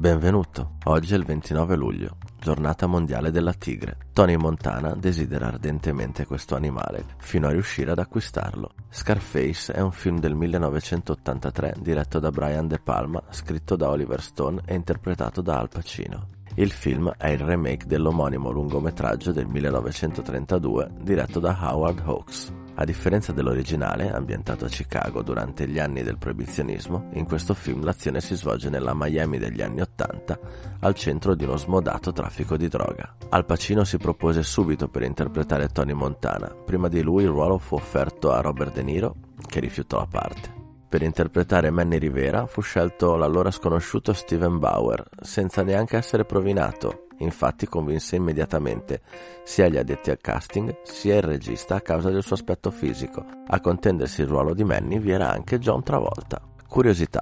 Benvenuto, oggi è il 29 luglio, giornata mondiale della tigre. Tony Montana desidera ardentemente questo animale, fino a riuscire ad acquistarlo. Scarface è un film del 1983 diretto da Brian De Palma, scritto da Oliver Stone e interpretato da Al Pacino. Il film è il remake dell'omonimo lungometraggio del 1932 diretto da Howard Hawks. A differenza dell'originale, ambientato a Chicago durante gli anni del proibizionismo, in questo film l'azione si svolge nella Miami degli anni Ottanta, al centro di uno smodato traffico di droga. Al Pacino si propose subito per interpretare Tony Montana. Prima di lui il ruolo fu offerto a Robert De Niro, che rifiutò la parte. Per interpretare Manny Rivera fu scelto l'allora sconosciuto Steven Bauer, senza neanche essere provinato, infatti convinse immediatamente sia gli addetti al casting sia il regista a causa del suo aspetto fisico. A contendersi il ruolo di Manny vi era anche John Travolta. Curiosità.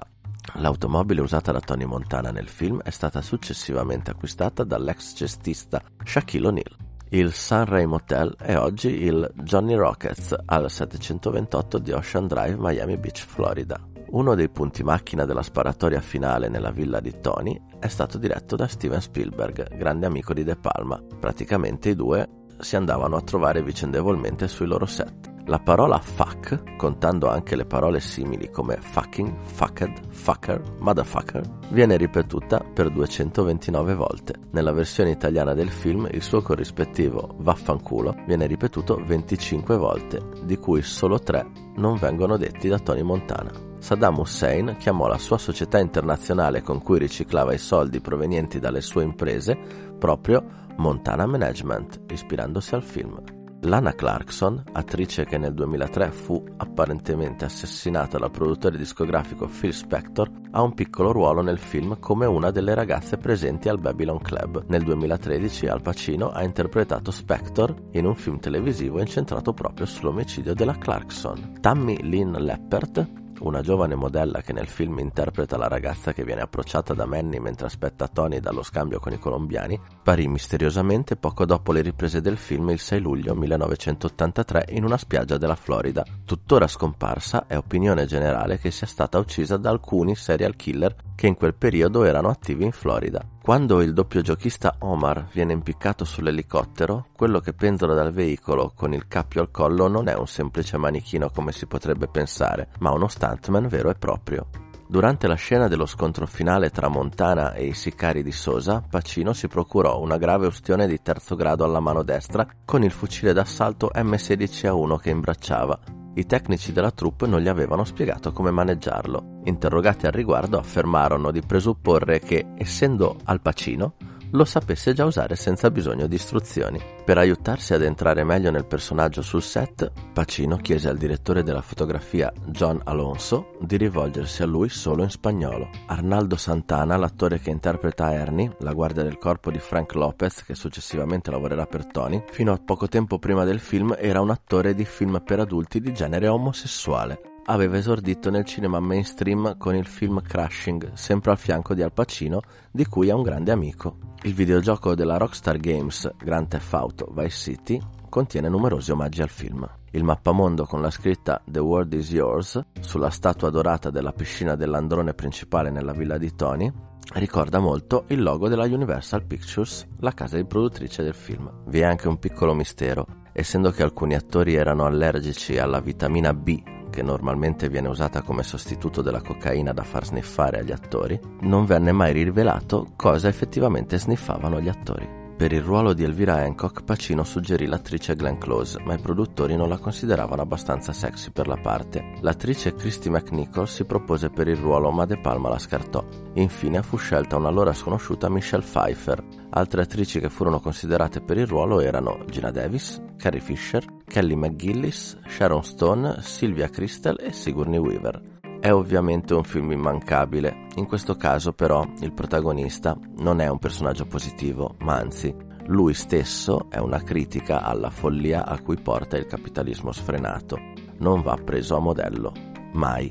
L'automobile usata da Tony Montana nel film è stata successivamente acquistata dall'ex cestista Shaquille O'Neal. Il Sunray Motel è oggi il Johnny Rockets al 728 di Ocean Drive, Miami Beach, Florida. Uno dei punti macchina della sparatoria finale nella villa di Tony è stato diretto da Steven Spielberg, grande amico di De Palma. Praticamente i due si andavano a trovare vicendevolmente sui loro set. La parola fuck, contando anche le parole simili come fucking, fucked, fucker, motherfucker, viene ripetuta per 229 volte. Nella versione italiana del film il suo corrispettivo vaffanculo viene ripetuto 25 volte, di cui solo 3 non vengono detti da Tony Montana. Saddam Hussein chiamò la sua società internazionale con cui riciclava i soldi provenienti dalle sue imprese proprio Montana Management, ispirandosi al film. Lana Clarkson, attrice che nel 2003 fu apparentemente assassinata dal produttore discografico Phil Spector, ha un piccolo ruolo nel film come una delle ragazze presenti al Babylon Club. Nel 2013 Al Pacino ha interpretato Spector in un film televisivo incentrato proprio sull'omicidio della Clarkson. Tammy Lynn Leppert una giovane modella che nel film interpreta la ragazza che viene approcciata da Manny mentre aspetta Tony dallo scambio con i colombiani, sparì misteriosamente poco dopo le riprese del film il 6 luglio 1983 in una spiaggia della Florida. Tuttora scomparsa, è opinione generale che sia stata uccisa da alcuni serial killer che in quel periodo erano attivi in Florida. Quando il doppio giochista Omar viene impiccato sull'elicottero, quello che pendola dal veicolo con il cappio al collo non è un semplice manichino come si potrebbe pensare, ma uno stuntman vero e proprio. Durante la scena dello scontro finale tra Montana e i sicari di Sosa, Pacino si procurò una grave ustione di terzo grado alla mano destra con il fucile d'assalto M16A1 che imbracciava. I tecnici della troupe non gli avevano spiegato come maneggiarlo. Interrogati al riguardo affermarono di presupporre che, essendo Al Pacino, lo sapesse già usare senza bisogno di istruzioni. Per aiutarsi ad entrare meglio nel personaggio sul set, Pacino chiese al direttore della fotografia John Alonso di rivolgersi a lui solo in spagnolo. Arnaldo Santana, l'attore che interpreta Ernie, la guardia del corpo di Frank Lopez, che successivamente lavorerà per Tony, fino a poco tempo prima del film era un attore di film per adulti di genere omosessuale aveva esordito nel cinema mainstream con il film Crashing, sempre al fianco di Al Pacino, di cui è un grande amico. Il videogioco della Rockstar Games Grand Theft Auto Vice City contiene numerosi omaggi al film. Il mappamondo con la scritta The World is Yours sulla statua dorata della piscina dell'androne principale nella villa di Tony ricorda molto il logo della Universal Pictures, la casa di produttrice del film. Vi è anche un piccolo mistero, essendo che alcuni attori erano allergici alla vitamina B che normalmente viene usata come sostituto della cocaina da far sniffare agli attori, non venne mai rivelato cosa effettivamente sniffavano gli attori. Per il ruolo di Elvira Hancock, Pacino suggerì l'attrice Glenn Close, ma i produttori non la consideravano abbastanza sexy per la parte. L'attrice Christy McNichol si propose per il ruolo, ma De Palma la scartò. Infine fu scelta un'allora sconosciuta Michelle Pfeiffer. Altre attrici che furono considerate per il ruolo erano Gina Davis, Carrie Fisher, Kelly McGillis, Sharon Stone, Sylvia Crystal e Sigourney Weaver. È ovviamente un film immancabile, in questo caso però il protagonista non è un personaggio positivo, ma anzi lui stesso è una critica alla follia a cui porta il capitalismo sfrenato. Non va preso a modello, mai.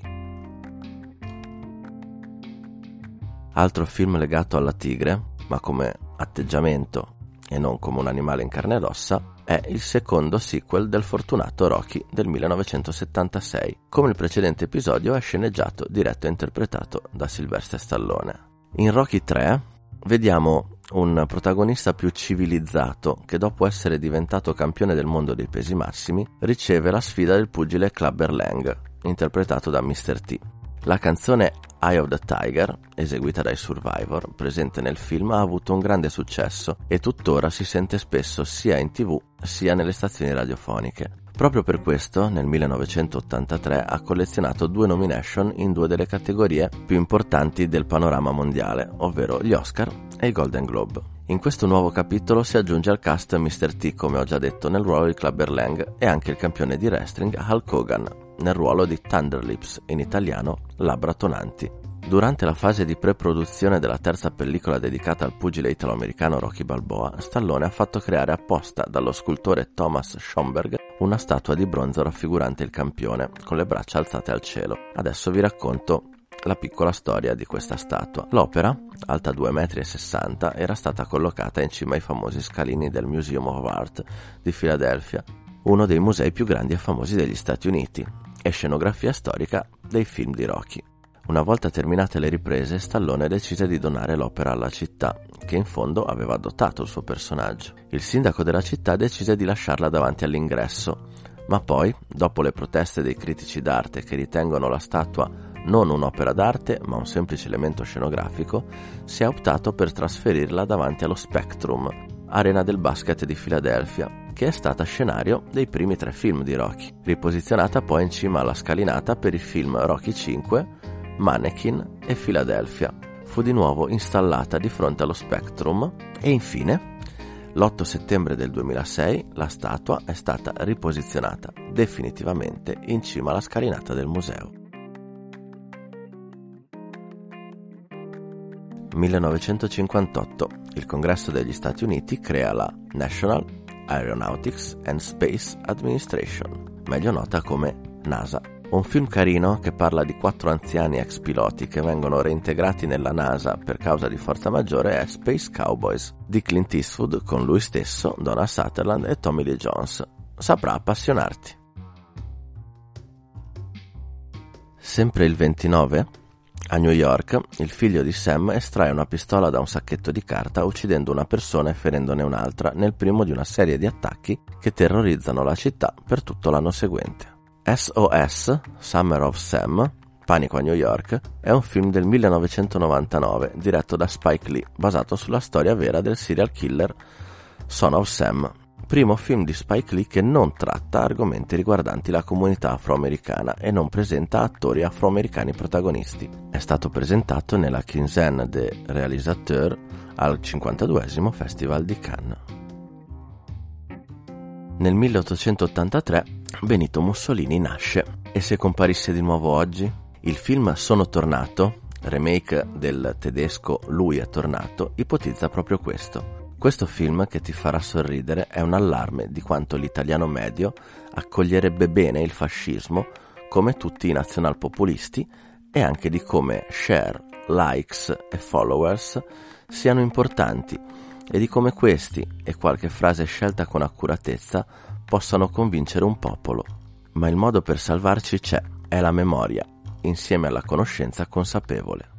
Altro film legato alla tigre, ma come atteggiamento e non come un animale in carne ed ossa, è il secondo sequel del fortunato Rocky del 1976. Come il precedente episodio è sceneggiato, diretto e interpretato da Sylvester Stallone. In Rocky 3 vediamo un protagonista più civilizzato che dopo essere diventato campione del mondo dei pesi massimi riceve la sfida del pugile Clubber Lang, interpretato da Mr. T. La canzone Eye of the Tiger, eseguita dai Survivor, presente nel film, ha avuto un grande successo e tuttora si sente spesso sia in tv sia nelle stazioni radiofoniche. Proprio per questo, nel 1983 ha collezionato due nomination in due delle categorie più importanti del panorama mondiale, ovvero gli Oscar e i Golden Globe. In questo nuovo capitolo si aggiunge al cast Mr. T, come ho già detto, nel ruolo di Clubber Lang e anche il campione di wrestling Hulk Hogan, nel ruolo di Thunderlips, in italiano Labbra Tonanti. Durante la fase di pre-produzione della terza pellicola dedicata al pugile italo-americano Rocky Balboa, Stallone ha fatto creare apposta dallo scultore Thomas Schomberg una statua di bronzo raffigurante il campione, con le braccia alzate al cielo. Adesso vi racconto la piccola storia di questa statua. L'opera, alta 2,60 m, era stata collocata in cima ai famosi scalini del Museum of Art di Filadelfia, uno dei musei più grandi e famosi degli Stati Uniti, e scenografia storica dei film di Rocky. Una volta terminate le riprese, Stallone decise di donare l'opera alla città, che in fondo aveva adottato il suo personaggio. Il sindaco della città decise di lasciarla davanti all'ingresso, ma poi, dopo le proteste dei critici d'arte che ritengono la statua non un'opera d'arte, ma un semplice elemento scenografico, si è optato per trasferirla davanti allo Spectrum, arena del basket di Filadelfia, che è stata scenario dei primi tre film di Rocky, riposizionata poi in cima alla scalinata per i film Rocky 5, Mannequin e Philadelphia. Fu di nuovo installata di fronte allo Spectrum e infine, l'8 settembre del 2006, la statua è stata riposizionata definitivamente in cima alla scalinata del museo. 1958 il Congresso degli Stati Uniti crea la National Aeronautics and Space Administration, meglio nota come NASA un film carino che parla di quattro anziani ex piloti che vengono reintegrati nella NASA per causa di forza maggiore è Space Cowboys di Clint Eastwood con lui stesso, Donna Sutherland e Tommy Lee Jones. Saprà appassionarti. Sempre il 29, a New York, il figlio di Sam estrae una pistola da un sacchetto di carta uccidendo una persona e ferendone un'altra nel primo di una serie di attacchi che terrorizzano la città per tutto l'anno seguente. SOS, Summer of Sam, Panico a New York, è un film del 1999 diretto da Spike Lee, basato sulla storia vera del serial killer Son of Sam, primo film di Spike Lee che non tratta argomenti riguardanti la comunità afroamericana e non presenta attori afroamericani protagonisti. È stato presentato nella quinzaine des réalisateurs al 52 Festival di Cannes. Nel 1883 Benito Mussolini nasce e se comparisse di nuovo oggi? Il film Sono tornato, remake del tedesco Lui è tornato, ipotizza proprio questo. Questo film che ti farà sorridere è un allarme di quanto l'italiano medio accoglierebbe bene il fascismo come tutti i nazionalpopulisti e anche di come share, likes e followers siano importanti e di come questi e qualche frase scelta con accuratezza possano convincere un popolo, ma il modo per salvarci c'è, è la memoria, insieme alla conoscenza consapevole.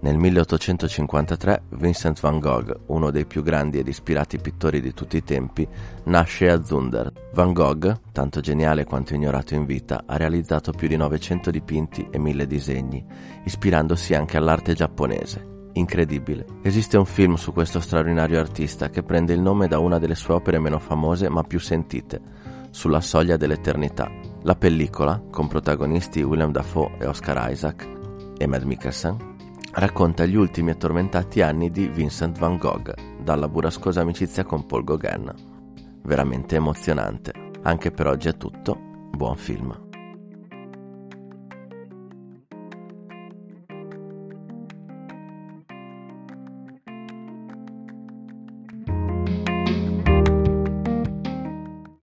Nel 1853 Vincent van Gogh, uno dei più grandi ed ispirati pittori di tutti i tempi, nasce a Zunder. Van Gogh, tanto geniale quanto ignorato in vita, ha realizzato più di 900 dipinti e 1000 disegni, ispirandosi anche all'arte giapponese incredibile. Esiste un film su questo straordinario artista che prende il nome da una delle sue opere meno famose ma più sentite, Sulla soglia dell'eternità. La pellicola, con protagonisti William Dafoe e Oscar Isaac e Mad Mikkelsen, racconta gli ultimi e tormentati anni di Vincent van Gogh, dalla burrascosa amicizia con Paul Gauguin. Veramente emozionante. Anche per oggi è tutto. Buon film.